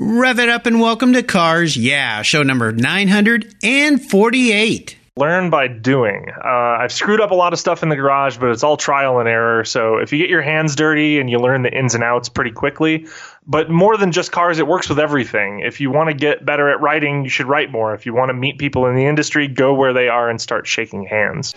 Rev it up and welcome to Cars Yeah, show number 948. Learn by doing. Uh, I've screwed up a lot of stuff in the garage, but it's all trial and error. So if you get your hands dirty and you learn the ins and outs pretty quickly, but more than just cars, it works with everything. If you want to get better at writing, you should write more. If you want to meet people in the industry, go where they are and start shaking hands.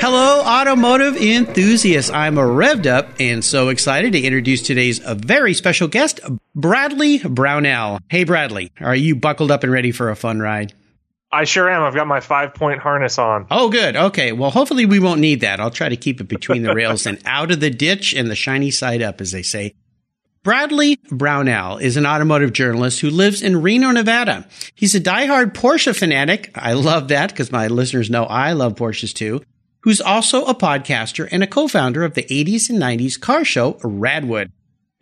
Hello, automotive enthusiasts. I'm revved up and so excited to introduce today's uh, very special guest, Bradley Brownell. Hey, Bradley, are you buckled up and ready for a fun ride? I sure am. I've got my five point harness on. Oh, good. Okay. Well, hopefully we won't need that. I'll try to keep it between the rails and out of the ditch and the shiny side up, as they say. Bradley Brownell is an automotive journalist who lives in Reno, Nevada. He's a diehard Porsche fanatic. I love that because my listeners know I love Porsches too who's also a podcaster and a co-founder of the 80s and 90s car show Radwood.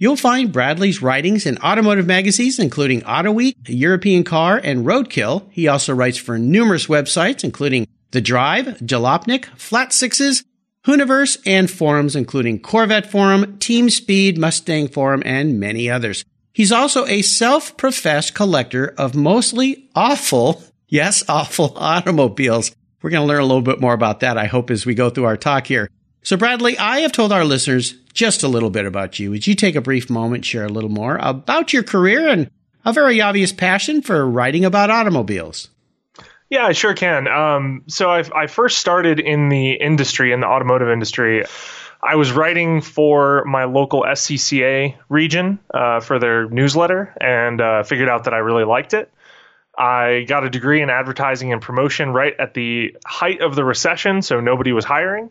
You'll find Bradley's writings in automotive magazines, including Auto Week, European Car, and Roadkill. He also writes for numerous websites, including The Drive, Jalopnik, Flat Sixes, Hooniverse, and forums, including Corvette Forum, Team Speed, Mustang Forum, and many others. He's also a self-professed collector of mostly awful, yes, awful automobiles. We're going to learn a little bit more about that, I hope, as we go through our talk here. So, Bradley, I have told our listeners just a little bit about you. Would you take a brief moment, share a little more about your career and a very obvious passion for writing about automobiles? Yeah, I sure can. Um, so, I, I first started in the industry, in the automotive industry. I was writing for my local SCCA region uh, for their newsletter and uh, figured out that I really liked it. I got a degree in advertising and promotion right at the height of the recession, so nobody was hiring.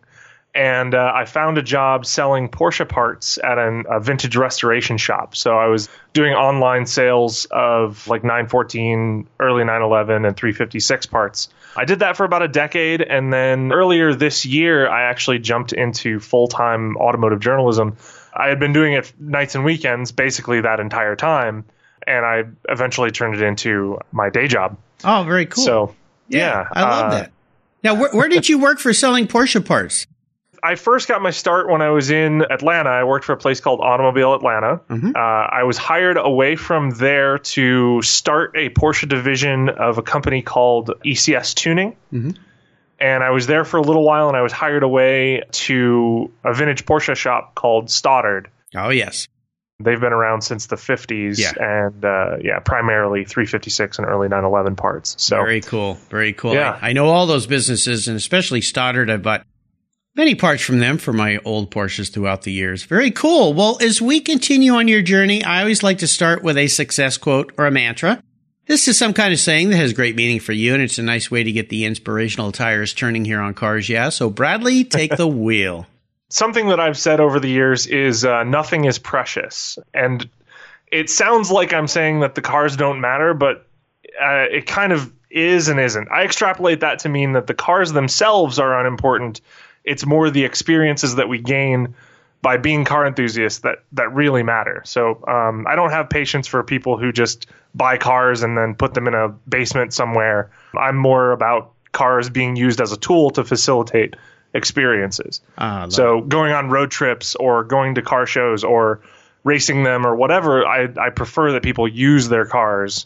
And uh, I found a job selling Porsche parts at an, a vintage restoration shop. So I was doing online sales of like 914, early 911, and 356 parts. I did that for about a decade. And then earlier this year, I actually jumped into full time automotive journalism. I had been doing it nights and weekends basically that entire time and I eventually turned it into my day job. Oh, very cool. So, yeah, yeah I love uh, that. Now, where, where did you work for selling Porsche parts? I first got my start when I was in Atlanta. I worked for a place called Automobile Atlanta. Mm-hmm. Uh, I was hired away from there to start a Porsche division of a company called ECS Tuning. Mm-hmm. And I was there for a little while, and I was hired away to a vintage Porsche shop called Stoddard. Oh, yes. They've been around since the 50s, yeah. and uh, yeah, primarily 356 and early 911 parts. So very cool, very cool. Yeah. I, I, know all those businesses, and especially Stoddard. I've bought many parts from them for my old Porsches throughout the years. Very cool. Well, as we continue on your journey, I always like to start with a success quote or a mantra. This is some kind of saying that has great meaning for you, and it's a nice way to get the inspirational tires turning here on Cars Yeah. So, Bradley, take the wheel something that I've said over the years is uh, nothing is precious. And it sounds like I'm saying that the cars don't matter, but uh, it kind of is and isn't. I extrapolate that to mean that the cars themselves are unimportant. It's more the experiences that we gain by being car enthusiasts that that really matter. So um, I don't have patience for people who just buy cars and then put them in a basement somewhere. I'm more about cars being used as a tool to facilitate experiences. Uh, so going on road trips or going to car shows or racing them or whatever, I, I prefer that people use their cars.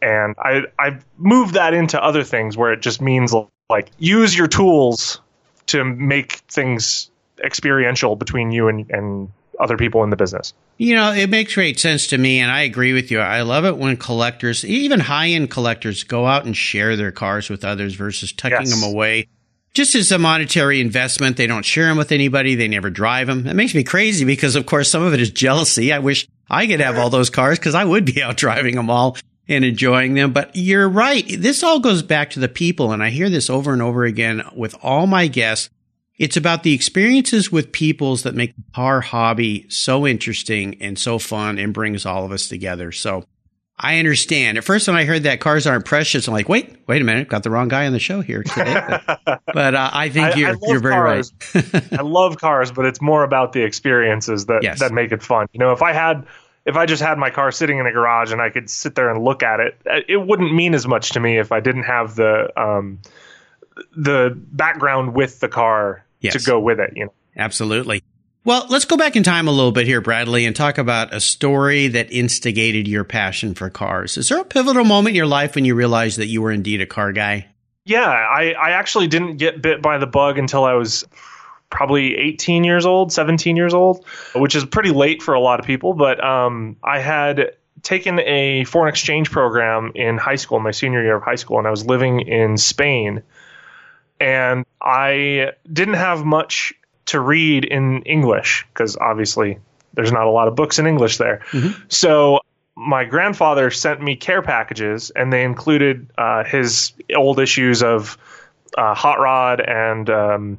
And I I've moved that into other things where it just means like use your tools to make things experiential between you and, and other people in the business. You know, it makes great sense to me, and I agree with you. I love it when collectors, even high end collectors, go out and share their cars with others versus tucking yes. them away just as a monetary investment. They don't share them with anybody. They never drive them. It makes me crazy because, of course, some of it is jealousy. I wish I could have all those cars because I would be out driving them all and enjoying them. But you're right. This all goes back to the people. And I hear this over and over again with all my guests. It's about the experiences with peoples that make our hobby so interesting and so fun and brings all of us together. So I understand. At first, when I heard that cars aren't precious, I'm like, wait, wait a minute, got the wrong guy on the show here today. But, but uh, I think you're, I you're very cars. right. I love cars, but it's more about the experiences that, yes. that make it fun. You know, if I had, if I just had my car sitting in a garage and I could sit there and look at it, uh, it wouldn't mean as much to me if I didn't have the, um, the background with the car yes. to go with it, you know. Absolutely. Well, let's go back in time a little bit here, Bradley, and talk about a story that instigated your passion for cars. Is there a pivotal moment in your life when you realized that you were indeed a car guy? Yeah, I, I actually didn't get bit by the bug until I was probably 18 years old, 17 years old, which is pretty late for a lot of people. But um, I had taken a foreign exchange program in high school, my senior year of high school, and I was living in Spain. And I didn't have much to read in English because obviously there's not a lot of books in English there. Mm-hmm. So my grandfather sent me care packages, and they included uh, his old issues of uh, Hot Rod and um,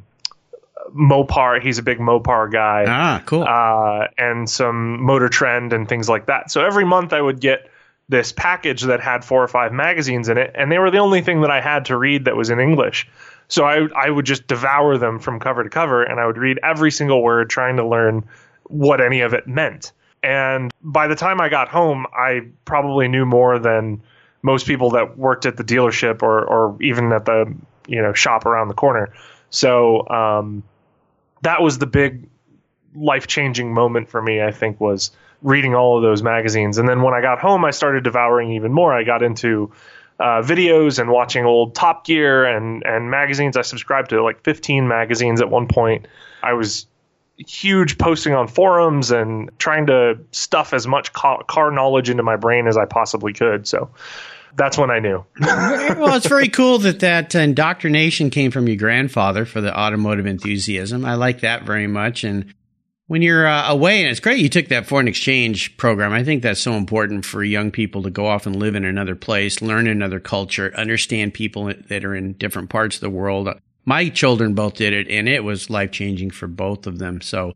Mopar. He's a big Mopar guy. Ah, cool. Uh, and some Motor Trend and things like that. So every month I would get this package that had four or five magazines in it, and they were the only thing that I had to read that was in English. So I I would just devour them from cover to cover, and I would read every single word, trying to learn what any of it meant. And by the time I got home, I probably knew more than most people that worked at the dealership or or even at the you know shop around the corner. So um, that was the big life changing moment for me. I think was reading all of those magazines, and then when I got home, I started devouring even more. I got into uh, videos and watching old Top Gear and and magazines. I subscribed to like 15 magazines at one point. I was huge posting on forums and trying to stuff as much car, car knowledge into my brain as I possibly could. So that's when I knew. well, it's very cool that that indoctrination came from your grandfather for the automotive enthusiasm. I like that very much. And when you're uh, away, and it's great you took that foreign exchange program. I think that's so important for young people to go off and live in another place, learn another culture, understand people that are in different parts of the world. My children both did it, and it was life changing for both of them. So,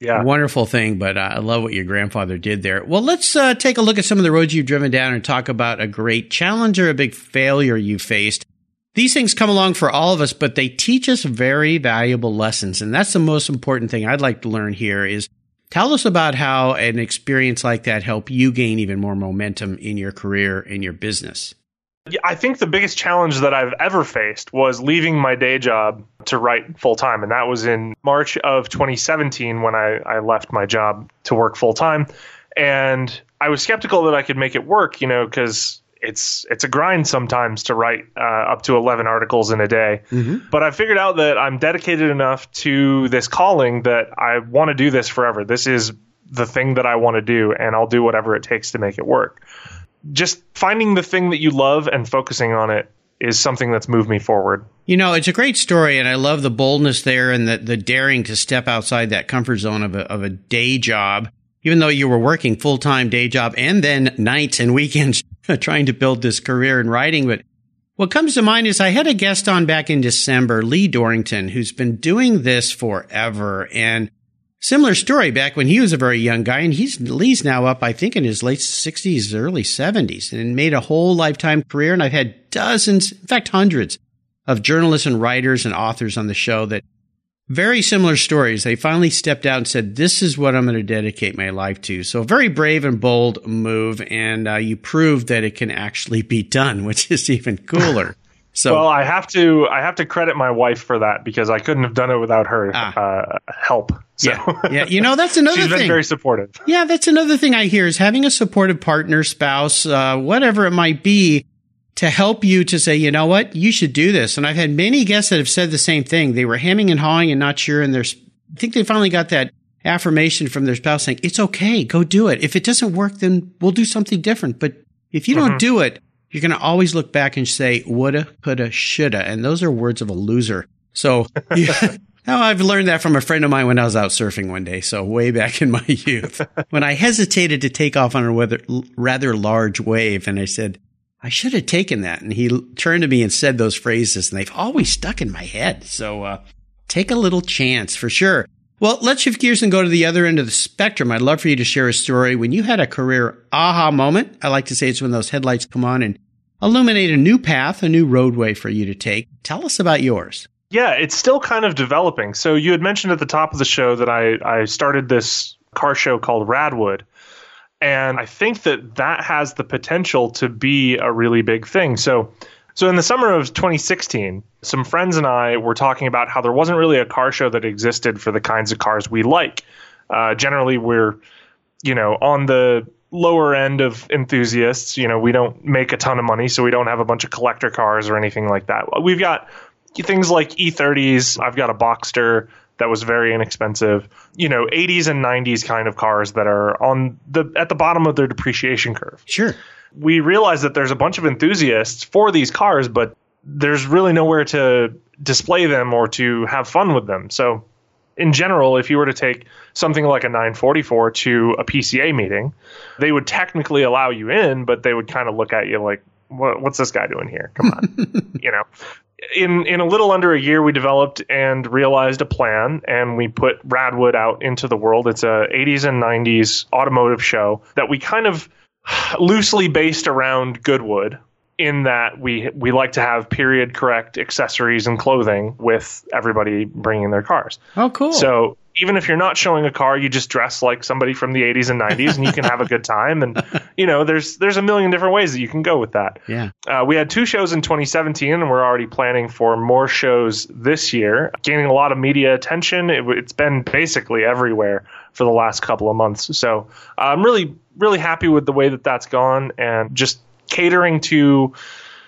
yeah, wonderful thing. But uh, I love what your grandfather did there. Well, let's uh, take a look at some of the roads you've driven down and talk about a great challenge or a big failure you faced these things come along for all of us, but they teach us very valuable lessons. And that's the most important thing I'd like to learn here is tell us about how an experience like that helped you gain even more momentum in your career and your business. I think the biggest challenge that I've ever faced was leaving my day job to write full time. And that was in March of 2017 when I, I left my job to work full time. And I was skeptical that I could make it work, you know, because it's it's a grind sometimes to write uh, up to 11 articles in a day. Mm-hmm. But I figured out that I'm dedicated enough to this calling that I want to do this forever. This is the thing that I want to do, and I'll do whatever it takes to make it work. Just finding the thing that you love and focusing on it is something that's moved me forward. You know, it's a great story, and I love the boldness there and the, the daring to step outside that comfort zone of a, of a day job even though you were working full time day job and then nights and weekends trying to build this career in writing. But what comes to mind is I had a guest on back in December, Lee Dorrington, who's been doing this forever. And similar story back when he was a very young guy. And he's, Lee's now up, I think, in his late 60s, early 70s, and made a whole lifetime career. And I've had dozens, in fact, hundreds of journalists and writers and authors on the show that very similar stories. They finally stepped out and said, "This is what I'm going to dedicate my life to." So, very brave and bold move, and uh, you proved that it can actually be done, which is even cooler. So, well, I have to I have to credit my wife for that because I couldn't have done it without her ah. uh, help. So. Yeah, yeah. You know, that's another. She's thing. been very supportive. Yeah, that's another thing I hear is having a supportive partner, spouse, uh, whatever it might be to help you to say, you know what, you should do this. And I've had many guests that have said the same thing. They were hemming and hawing and not sure. And there's, I think they finally got that affirmation from their spouse saying, it's okay, go do it. If it doesn't work, then we'll do something different. But if you mm-hmm. don't do it, you're going to always look back and say, woulda, coulda, shoulda. And those are words of a loser. So yeah, now I've learned that from a friend of mine when I was out surfing one day. So way back in my youth, when I hesitated to take off on a rather large wave and I said, I should have taken that. And he turned to me and said those phrases, and they've always stuck in my head. So uh, take a little chance for sure. Well, let's shift gears and go to the other end of the spectrum. I'd love for you to share a story when you had a career aha moment. I like to say it's when those headlights come on and illuminate a new path, a new roadway for you to take. Tell us about yours. Yeah, it's still kind of developing. So you had mentioned at the top of the show that I, I started this car show called Radwood. And I think that that has the potential to be a really big thing. So, so in the summer of 2016, some friends and I were talking about how there wasn't really a car show that existed for the kinds of cars we like. Uh, generally, we're, you know, on the lower end of enthusiasts. You know, we don't make a ton of money, so we don't have a bunch of collector cars or anything like that. We've got things like E30s. I've got a Boxster that was very inexpensive. You know, 80s and 90s kind of cars that are on the at the bottom of their depreciation curve. Sure. We realize that there's a bunch of enthusiasts for these cars, but there's really nowhere to display them or to have fun with them. So, in general, if you were to take something like a 944 to a PCA meeting, they would technically allow you in, but they would kind of look at you like, what, what's this guy doing here? Come on. you know, in in a little under a year, we developed and realized a plan, and we put Radwood out into the world. It's a 80s and 90s automotive show that we kind of loosely based around Goodwood. In that we we like to have period correct accessories and clothing with everybody bringing their cars. Oh, cool! So even if you're not showing a car, you just dress like somebody from the 80s and 90s, and you can have a good time. And you know, there's there's a million different ways that you can go with that. Yeah. Uh, we had two shows in 2017, and we're already planning for more shows this year, gaining a lot of media attention. It, has been basically everywhere for the last couple of months. So I'm really really happy with the way that that's gone, and just catering to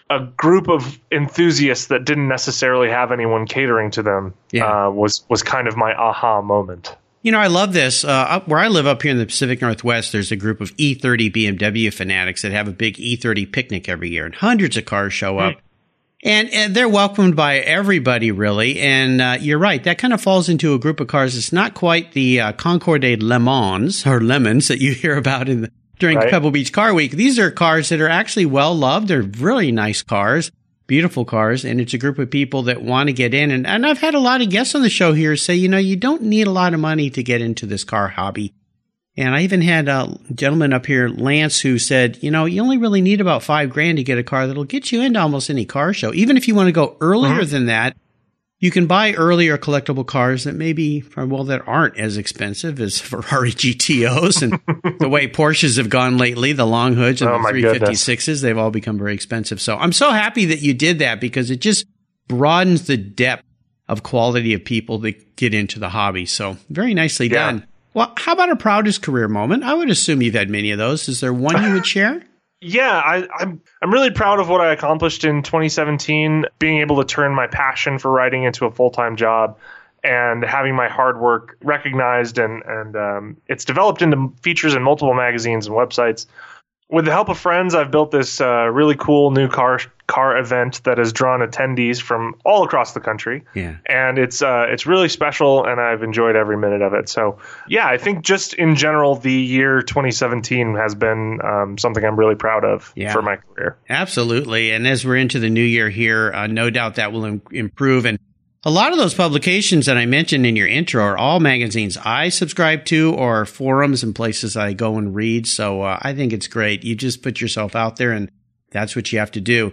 a group of enthusiasts that didn't necessarily have anyone catering to them yeah. uh, was was kind of my aha moment. You know, I love this. Uh, up where I live up here in the Pacific Northwest, there's a group of E30 BMW fanatics that have a big E30 picnic every year, and hundreds of cars show up. Mm. And, and, they're welcomed by everybody, really. And uh, you're right, that kind of falls into a group of cars. It's not quite the uh, Concours d'LeMons or Lemons that you hear about in the during right. Pebble Beach Car Week. These are cars that are actually well loved. They're really nice cars, beautiful cars, and it's a group of people that want to get in. And, and I've had a lot of guests on the show here say, you know, you don't need a lot of money to get into this car hobby. And I even had a gentleman up here, Lance, who said, you know, you only really need about five grand to get a car that'll get you into almost any car show. Even if you want to go earlier mm-hmm. than that, you can buy earlier collectible cars that maybe, well, that aren't as expensive as Ferrari GTOs. And the way Porsches have gone lately, the long hoods and oh, the 356s, goodness. they've all become very expensive. So I'm so happy that you did that because it just broadens the depth of quality of people that get into the hobby. So very nicely yeah. done. Well, how about a proudest career moment? I would assume you've had many of those. Is there one you would share? Yeah, I, I'm I'm really proud of what I accomplished in 2017. Being able to turn my passion for writing into a full time job and having my hard work recognized and and um, it's developed into features in multiple magazines and websites with the help of friends, I've built this uh, really cool new car car event that has drawn attendees from all across the country. Yeah, and it's uh, it's really special, and I've enjoyed every minute of it. So yeah, I think just in general, the year 2017 has been um, something I'm really proud of yeah. for my career. Absolutely, and as we're into the new year here, uh, no doubt that will Im- improve and a lot of those publications that I mentioned in your intro are all magazines I subscribe to or forums and places I go and read. So uh, I think it's great. You just put yourself out there and that's what you have to do.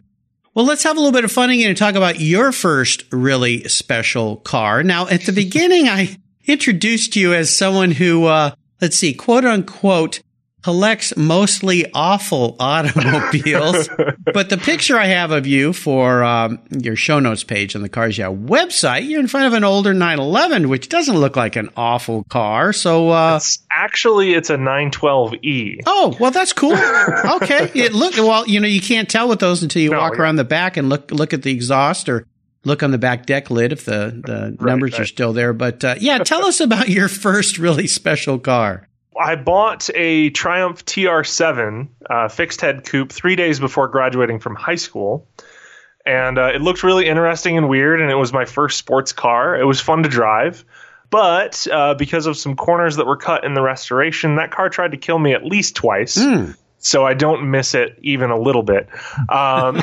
Well, let's have a little bit of fun again and talk about your first really special car. Now, at the beginning, I introduced you as someone who, uh, let's see, quote unquote, collects mostly awful automobiles. but the picture I have of you for um, your show notes page on the Cars Yeah website, you're in front of an older 911, which doesn't look like an awful car. So uh, it's actually, it's a 912e. Oh, well, that's cool. okay, it look well. You know, you can't tell with those until you no, walk around the back and look look at the exhaust or look on the back deck lid if the the right, numbers right. are still there. But uh, yeah, tell us about your first really special car. I bought a Triumph TR7 uh, fixed head coupe three days before graduating from high school. And uh, it looked really interesting and weird, and it was my first sports car. It was fun to drive. But uh, because of some corners that were cut in the restoration, that car tried to kill me at least twice. Mm. So I don't miss it even a little bit. Um,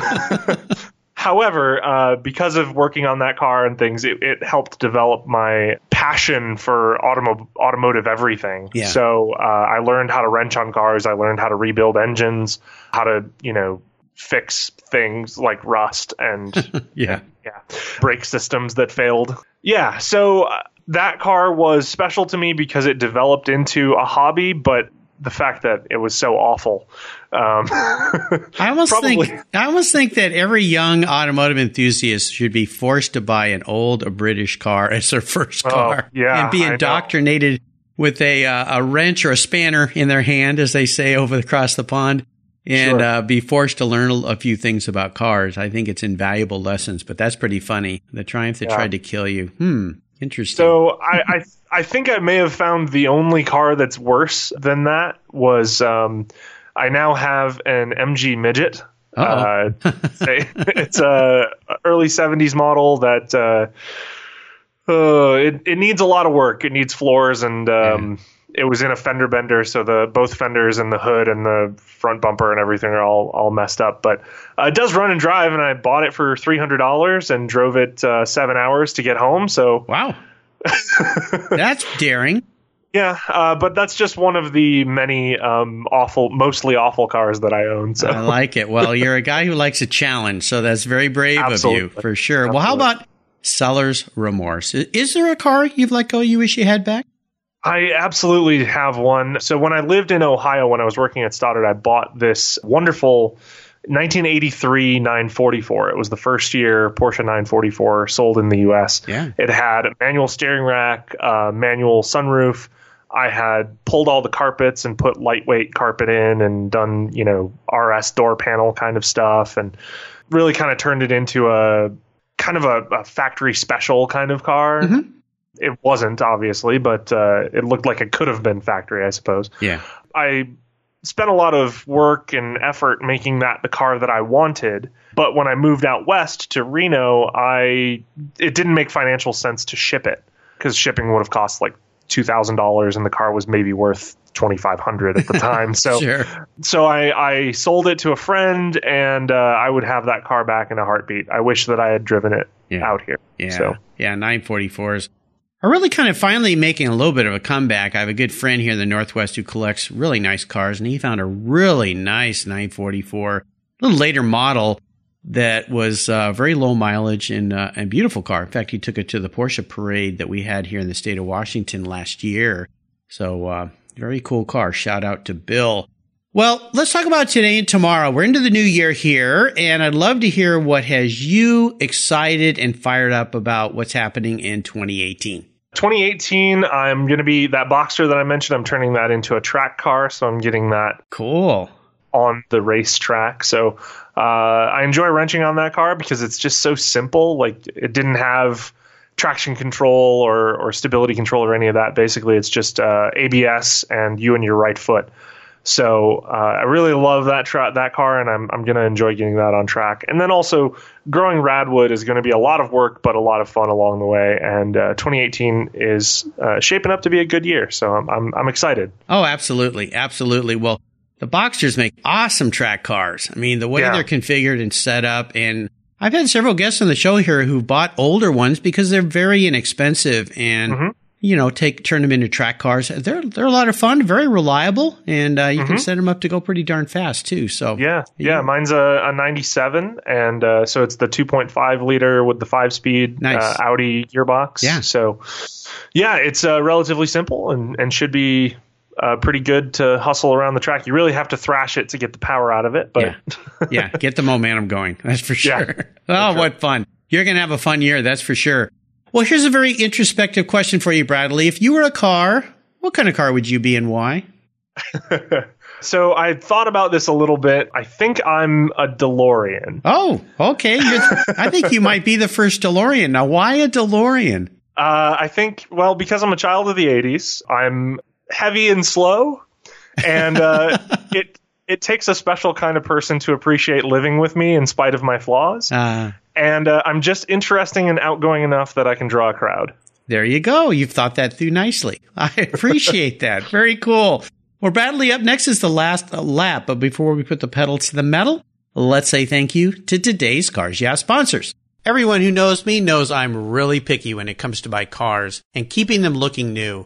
However, uh, because of working on that car and things, it, it helped develop my passion for automo- automotive everything. Yeah. So uh, I learned how to wrench on cars. I learned how to rebuild engines, how to you know fix things like rust and Yeah. yeah brake systems that failed. Yeah. So uh, that car was special to me because it developed into a hobby, but the fact that it was so awful. Um, I almost Probably. think I almost think that every young automotive enthusiast should be forced to buy an old British car as their first car, Oh, yeah, and be indoctrinated with a uh, a wrench or a spanner in their hand, as they say over across the pond, and Sure. uh, be forced to learn a, a few things about cars. I think it's invaluable lessons, but that's pretty funny. The triumph that Yeah. tried to kill you. Hmm. Interesting. So I, I I think I may have found the only car that's worse than that was um, I now have an MG Midget. Uh, it's a early '70s model that uh, uh, it it needs a lot of work. It needs floors and. Um, It was in a fender bender, so the both fenders and the hood and the front bumper and everything are all all messed up. But uh, it does run and drive, and I bought it for three hundred dollars and drove it uh, seven hours to get home. So wow. that's daring. Yeah, uh, but that's just one of the many um, awful, mostly awful cars that I own. So I like it. Well, you're a guy who likes a challenge, so that's very brave of you for sure. Well, how about seller's remorse? Is there a car you've let go you wish you had back? I absolutely have one. So when I lived in Ohio, when I was working at Stoddard, I bought this wonderful 1983 944. It was the first year Porsche 944 sold in the U.S. Yeah. It had a manual steering rack, uh, manual sunroof. I had pulled all the carpets and put lightweight carpet in and done, you know, RS door panel kind of stuff and really kind of turned it into a kind of a, a factory special kind of car. Mhm. It wasn't, obviously, but uh, it looked like it could have been factory, I suppose. Yeah. I spent a lot of work and effort making that the car that I wanted. But when I moved out west to Reno, I it didn't make financial sense to ship it because shipping would have cost like two thousand dollars, and the car was maybe worth twenty five hundred at the time. So Sure. so I, I sold it to a friend, and uh, I would have that car back in a heartbeat. I wish that I had driven it Yeah. out here. Yeah. So Yeah. 944s are really kind of finally making a little bit of a comeback. I have a good friend here in the Northwest who collects really nice cars, and he found a really nice 944, a little later model that was uh, very low mileage and uh, and beautiful car. In fact, he took it to the Porsche parade that we had here in the state of Washington last year. So uh, very cool car. Shout out to Bill. Well, let's talk about today and tomorrow. We're into the new year here, and I'd love to hear what has you excited and fired up about what's happening in 2018. 2018, I'm going to be that Boxster that I mentioned. I'm turning that into a track car, so I'm getting that Cool. on the racetrack. So uh, I enjoy wrenching on that car because it's just so simple. Like it didn't have traction control or, or stability control or any of that. Basically, it's just uh, ABS and you and your right foot. So uh, I really love that tra- that car, and I'm I'm gonna enjoy getting that on track. And then also growing Radwood is going to be a lot of work, but a lot of fun along the way. And uh, 2018 is uh, shaping up to be a good year, so I'm I'm, I'm excited. Oh, absolutely. Absolutely. Well, the Boxsters make awesome track cars. I mean, the way Yeah. they're configured and set up. And I've had several guests on the show here who bought older ones because they're very inexpensive and, Mhm. you know, take, turn them into track cars. They're, they're a lot of fun, very reliable, and uh, you can set them up to go pretty darn fast too. So, Mm-hmm. Yeah, yeah. Mine's a, a 97, and uh, so it's the 2.5 liter with the five speed Nice. uh, Audi gearbox. Yeah. So, yeah, it's uh, relatively simple and, and should be uh, pretty good to hustle around the track. You really have to thrash it to get the power out of it, but yeah. yeah, get the momentum going. That's for Yeah, sure. oh, what fun. You're going to have a fun year. That's for sure. Well, here's a very introspective question for you, Bradley. If you were a car, what kind of car would you be and why? so I thought about this a little bit. I think I'm a DeLorean. Oh, okay. I think you might be the first DeLorean. Now, why a DeLorean? Uh, I think, well, because I'm a child of the 80s, I'm heavy and slow, and uh, it it takes a special kind of person to appreciate living with me in spite of my flaws. Uh, And uh, I'm just interesting and outgoing enough that I can draw a crowd. there you go. You've thought that through nicely. I appreciate that. Very cool. Well, Bradley, up next is the last lap. But before we put the pedal to the metal, let's say thank you to today's Cars Yeah sponsors. Everyone who knows me knows I'm really picky when it comes to my cars and keeping them looking new.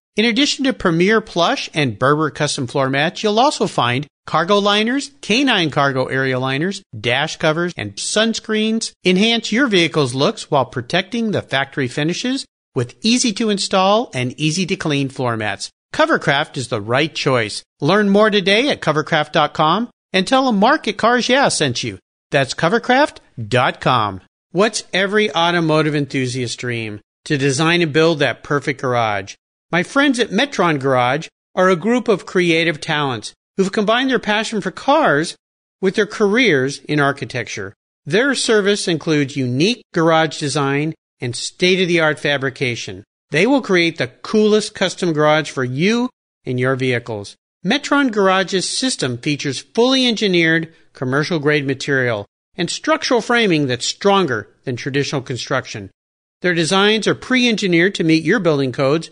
In addition to Premier Plush and Berber custom floor mats, you'll also find cargo liners, canine cargo area liners, dash covers, and sunscreens. Enhance your vehicle's looks while protecting the factory finishes with easy to install and easy to clean floor mats. Covercraft is the right choice. Learn more today at covercraft.com and tell them Market Cars Yeah sent you. That's covercraft.com. What's every automotive enthusiast dream? To design and build that perfect garage. My friends at Metron Garage are a group of creative talents who've combined their passion for cars with their careers in architecture. Their service includes unique garage design and state of the art fabrication. They will create the coolest custom garage for you and your vehicles. Metron Garage's system features fully engineered commercial grade material and structural framing that's stronger than traditional construction. Their designs are pre-engineered to meet your building codes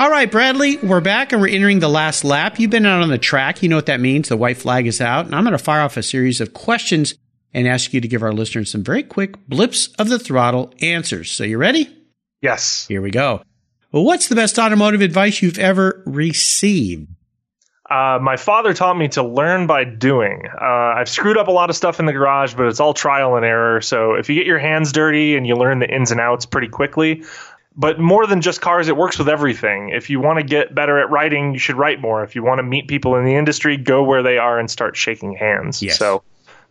All right, Bradley, we're back and we're entering the last lap. You've been out on the track. You know what that means. The white flag is out. And I'm going to fire off a series of questions and ask you to give our listeners some very quick blips of the throttle answers. So you ready? Yes. Here we go. Well, what's the best automotive advice you've ever received? Uh, my father taught me to learn by doing. Uh, I've screwed up a lot of stuff in the garage, but it's all trial and error. So if you get your hands dirty and you learn the ins and outs pretty quickly, but more than just cars, it works with everything. If you want to get better at writing, you should write more. If you want to meet people in the industry, go where they are and start shaking hands. Yes. So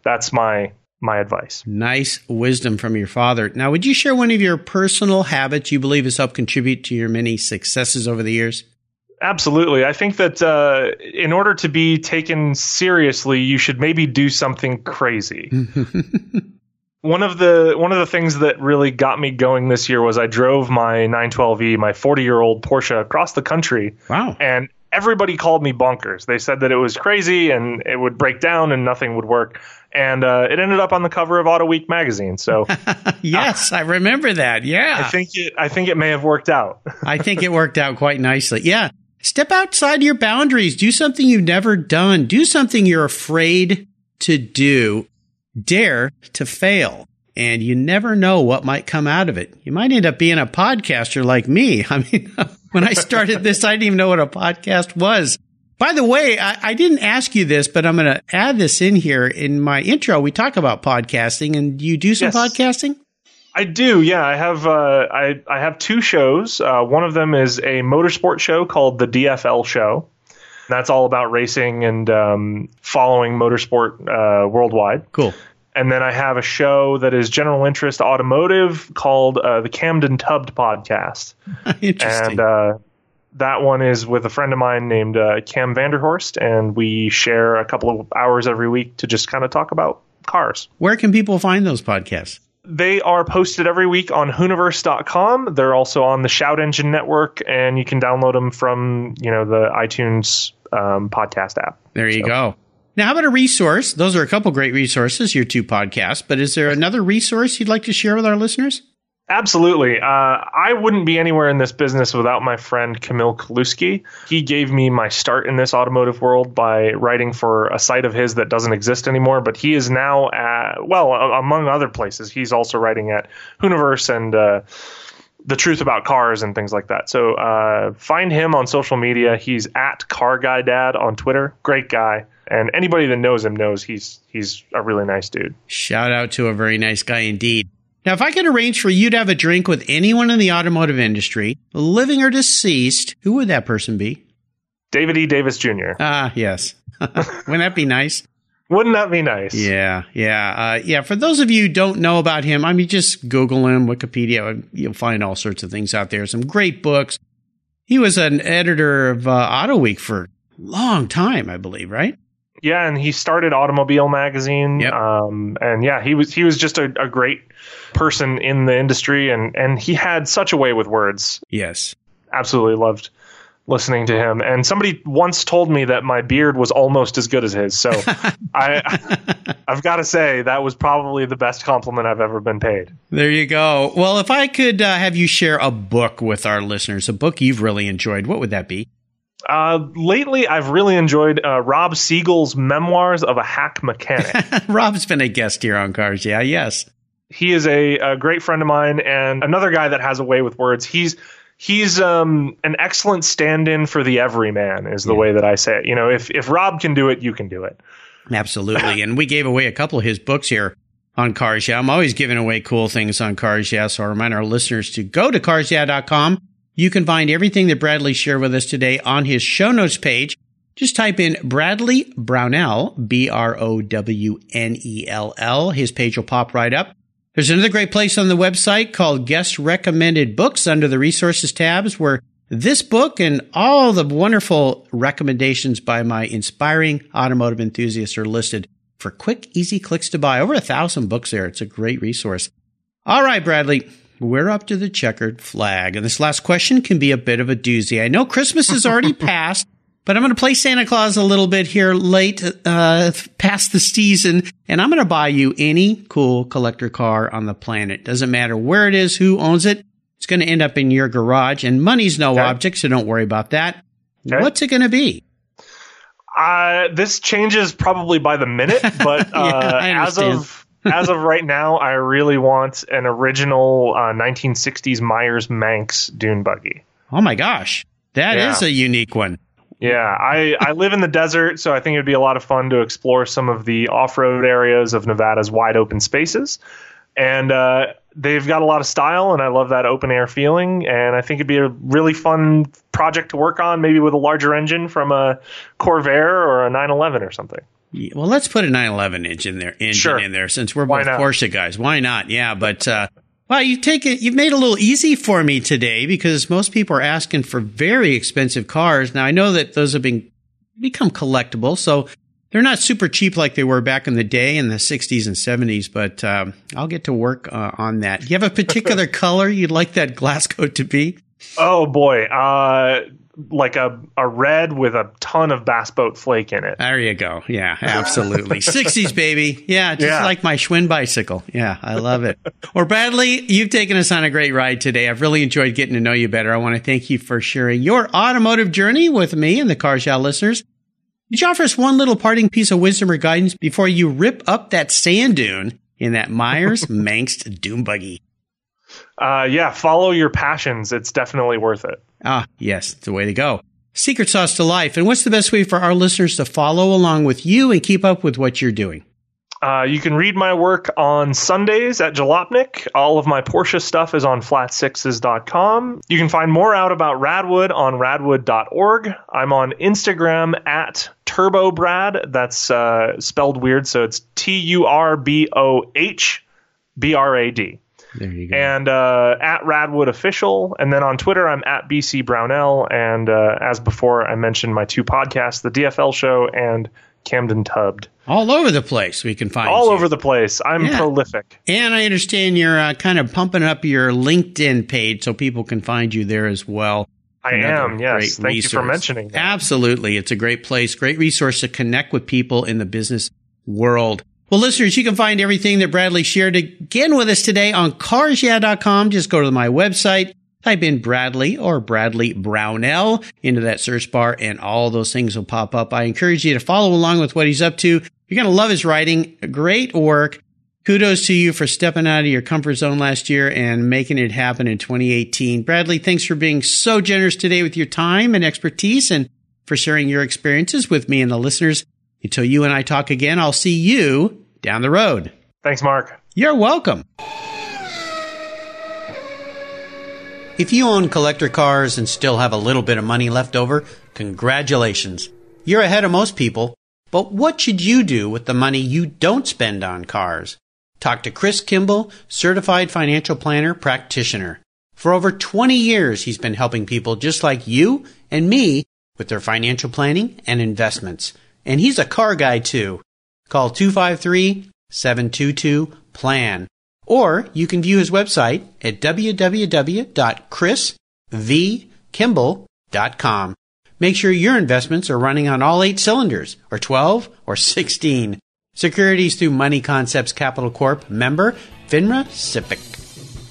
that's my my advice. Nice wisdom from your father. Now, would you share one of your personal habits you believe has helped contribute to your many successes over the years? Absolutely. I think that uh, in order to be taken seriously, you should maybe do something crazy. one of the one of the things that really got me going this year was I drove my 912e, my 40 year old Porsche, across the country. Wow! And everybody called me bonkers. They said that it was crazy and it would break down and nothing would work. And uh, it ended up on the cover of Auto Week magazine. So yes, I remember that. Yeah, I think it. I think it may have worked out. I think it worked out quite nicely. Yeah. Step outside your boundaries. Do something you've never done. Do something you're afraid to do. Dare to fail. And you never know what might come out of it. You might end up being a podcaster like me. I mean, when I started this, I didn't even know what a podcast was. By the way, I, I didn't ask you this, but I'm going to add this in here. In my intro, we talk about podcasting, and you do some Yes. podcasting? I do, yeah. I have uh, I I have two shows. Uh, one of them is a motorsport show called the DFL Show. That's all about racing and um, following motorsport uh, worldwide. Cool. And then I have a show that is general interest automotive called uh, the Cammed and Tubbed Podcast, Interesting. and uh, that one is with a friend of mine named uh, Cam Vanderhorst, and we share a couple of hours every week to just kind of talk about cars. Where can people find those podcasts? They are posted every week on Hooniverse.com. They're also on the Shout Engine Network, and you can download them from you know the iTunes um, podcast app. There you go. Now, how about a resource? Those are a couple great resources, your two podcasts, but is there another resource you'd like to share with our listeners? Absolutely. Uh, I wouldn't be anywhere in this business without my friend Kamil Kaluski. He gave me my start in this automotive world by writing for a site of his that doesn't exist anymore, but he is now, at, well, among other places, he's also writing at Hooniverse and uh, The Truth About Cars and things like that. So uh, find him on social media. He's at Car Guy Dad on Twitter. Great guy. And anybody that knows him knows he's he's a really nice dude. Shout out to a very nice guy indeed. Now, if I could arrange for you to have a drink with anyone in the automotive industry, living or deceased, who would that person be? David E. Davis Jr. Ah, yes. Wouldn't that be nice? Wouldn't that be nice? Yeah, yeah, uh, yeah. For those of you who don't know about him, I mean, just Google him, Wikipedia, you'll find all sorts of things out there. Some great books. He was an editor of uh, Auto Week for a long time, I believe, right? Yeah, and he started Automobile Magazine. Yep. Um, and yeah, he was he was just a, a great person in the industry, and and he had such a way with words. Yes. Absolutely loved listening to him. And somebody once told me that my beard was almost as good as his. So I I've got to say that was probably the best compliment I've ever been paid. There you go. Well, if I could uh, have you share a book with our listeners, a book you've really enjoyed, what would that be? Uh, lately, I've really enjoyed uh, Rob Siegel's Memoirs of a Hack Mechanic. Rob's been a guest here on Cars. Yeah, yes. he is a, a great friend of mine and another guy that has a way with words. He's he's um, an excellent stand-in for the everyman, is the Yeah. way that I say it. You know, if if Rob can do it, you can do it. Absolutely. and we gave away a couple of his books here on Cars Yeah. I'm always giving away cool things on Cars Yeah. So I remind our listeners to go to carsyeah.com. You can find everything that Bradley shared with us today on his show notes page. Just type in Bradley Brownell, B R O W N E L L. His page will pop right up. There's another great place on the website called Guest Recommended Books under the resources tabs where this book and all the wonderful recommendations by my inspiring automotive enthusiasts are listed for quick, easy clicks to buy. Over a thousand books there. It's a great resource. All right, Bradley, we're up to the checkered flag. And this last question can be a bit of a doozy. I know Christmas is already passed, but I'm going to play Santa Claus a little bit here late, uh, past the season, and I'm going to buy you any cool collector car on the planet. Doesn't matter where it is, who owns it. It's going to end up in your garage, and money's no Okay. object, so don't worry about that. Okay. What's it going to be? Uh, this changes probably by the minute, but uh, I as of as of right now, I really want an original uh, 1960s Myers Manx dune buggy. Oh my gosh, that is Yeah. a unique one. Yeah, I, I live in the desert, so I think it would be a lot of fun to explore some of the off road areas of Nevada's wide open spaces. And uh, they've got a lot of style, and I love that open air feeling. And I think it'd be a really fun project to work on, maybe with a larger engine from a Corvair or a 911 or something. Yeah, Well, let's put a 911 engine there, engine Sure. in there since we're Why both not? Porsche guys. Why not? Yeah, but uh, well, you've taken you've made it a little easy for me today because most people are asking for very expensive cars. Now I know that those have been become collectible, so they're not super cheap like they were back in the day in the 60s and 70s. But um, I'll get to work uh, on that. Do you have a particular color you'd like that glass coat to be? Oh boy, uh, like a, a red with a ton of bass boat flake in it. There you go. Yeah, absolutely. 60s, baby. Yeah, just Yeah. like my Schwinn bicycle. Yeah, I love it. Or Bradley, you've taken us on a great ride today. I've really enjoyed getting to know you better. I want to thank you for sharing your automotive journey with me and the Cars Yeah listeners. Did you offer us one little parting piece of wisdom or guidance before you rip up that sand dune in that Myers Manx Dune Buggy? Uh, yeah, follow your passions. It's definitely worth it. Ah, yes, it's the way to go. Secret sauce to life. And what's the best way for our listeners to follow along with you and keep up with what you're doing? Uh, you can read my work on Sundays at Jalopnik. All of my Porsche stuff is on flatsixes.com. You can find more out about Radwood on radwood.org. I'm on Instagram at TurboBrad. That's uh, spelled weird, so it's T U R B O H B R A D. There you go. And uh, at Radwood Official. And then on Twitter, I'm at BC Brownell. And uh, as before, I mentioned my two podcasts, The DFL Show and Cammed and Tubbed. all over the place we can find All you. over the place. I'm Yeah. prolific. and i understand you're uh, kind of pumping up your linkedin page so people can find you there as well I Another am, yes. Thank you for mentioning that. absolutely it's a great place great resource to connect with people in the business world well listeners you can find everything that bradley shared again with us today on carsyeah.com just go to my website Type in Bradley or Bradley Brownell into that search bar and all those things will pop up. I encourage you to follow along with what he's up to. You're going to love his writing. Great work. Kudos to you for stepping out of your comfort zone last year and making it happen in 2018. Bradley, thanks for being so generous today with your time and expertise and for sharing your experiences with me and the listeners. Until you and I talk again, I'll see you down the road. Thanks, Mark. You're welcome. If you own collector cars and still have a little bit of money left over, congratulations. You're ahead of most people. But what should you do with the money you don't spend on cars? Talk to Chris Kimball, certified financial planner practitioner. For over 20 years, he's been helping people just like you and me with their financial planning and investments. And he's a car guy too. Call 253-722-PLAN. Or you can view his website at www.chrisvkimball.com. Make sure your investments are running on all eight cylinders, or 12, or 16. Securities through Money Concepts Capital Corp. Member, FINRA SIPC.